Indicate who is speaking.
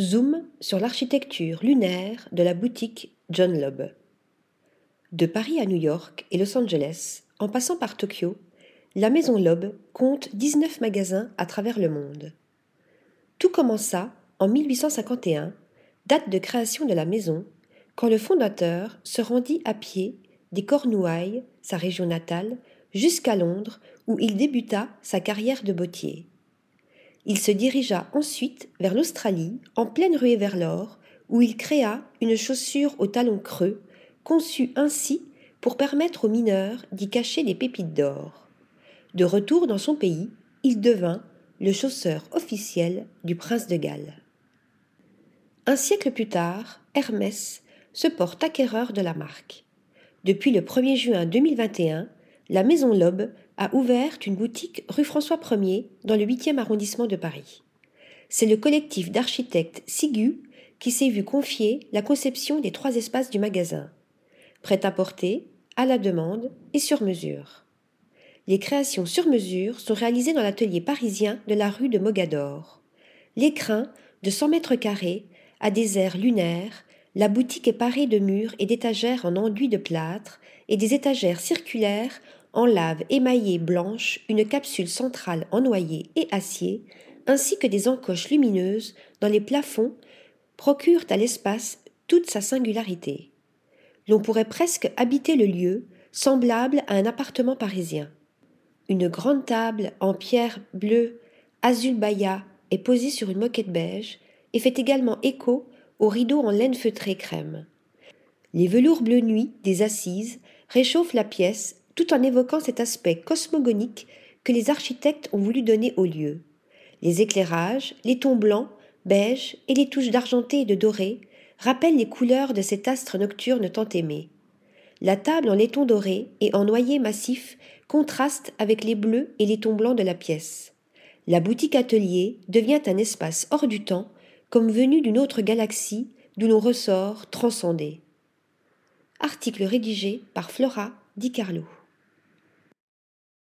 Speaker 1: Zoom sur l'architecture lunaire de la boutique John Lobb. De Paris à New York et Los Angeles, en passant par Tokyo, la maison Lobb compte 19 magasins à travers le monde. Tout commença en 1851, date de création de la maison, quand le fondateur se rendit à pied des Cornouailles, sa région natale, jusqu'à Londres, où il débuta sa carrière de bottier. Il se dirigea ensuite vers l'Australie, en pleine ruée vers l'or, où il créa une chaussure au talon creux, conçue ainsi pour permettre aux mineurs d'y cacher des pépites d'or. De retour dans son pays, il devint le chausseur officiel du prince de Galles. Un siècle plus tard, Hermès se porte acquéreur de la marque. Depuis le 1er juin 2021, la Maison Lobe a ouvert une boutique rue François 1er dans le 8e arrondissement de Paris. C'est le collectif d'architectes Sigu qui s'est vu confier la conception des trois espaces du magasin, prêt à porter, à la demande et sur mesure. Les créations sur mesure sont réalisées dans l'atelier parisien de la rue de Mogador. L'écrin, de 100 mètres carrés, a des airs lunaires, la boutique est parée de murs et d'étagères en enduit de plâtre et des étagères circulaires en lave émaillée blanche, une capsule centrale en noyer et acier, ainsi que des encoches lumineuses dans les plafonds procurent à l'espace toute sa singularité. L'on pourrait presque habiter le lieu, semblable à un appartement parisien. Une grande table en pierre bleue azulbaya est posée sur une moquette beige et fait également écho aux rideaux en laine feutrée crème. Les velours bleu nuit des assises réchauffent la pièce tout en évoquant cet aspect cosmogonique que les architectes ont voulu donner au lieu. Les éclairages, les tons blancs, beiges et les touches d'argenté et de doré rappellent les couleurs de cet astre nocturne tant aimé. La table en laiton doré et en noyer massif contraste avec les bleus et les tons blancs de la pièce. La boutique atelier devient un espace hors du temps, comme venu d'une autre galaxie d'où l'on ressort transcendé. Article rédigé par Flora Di Carlo.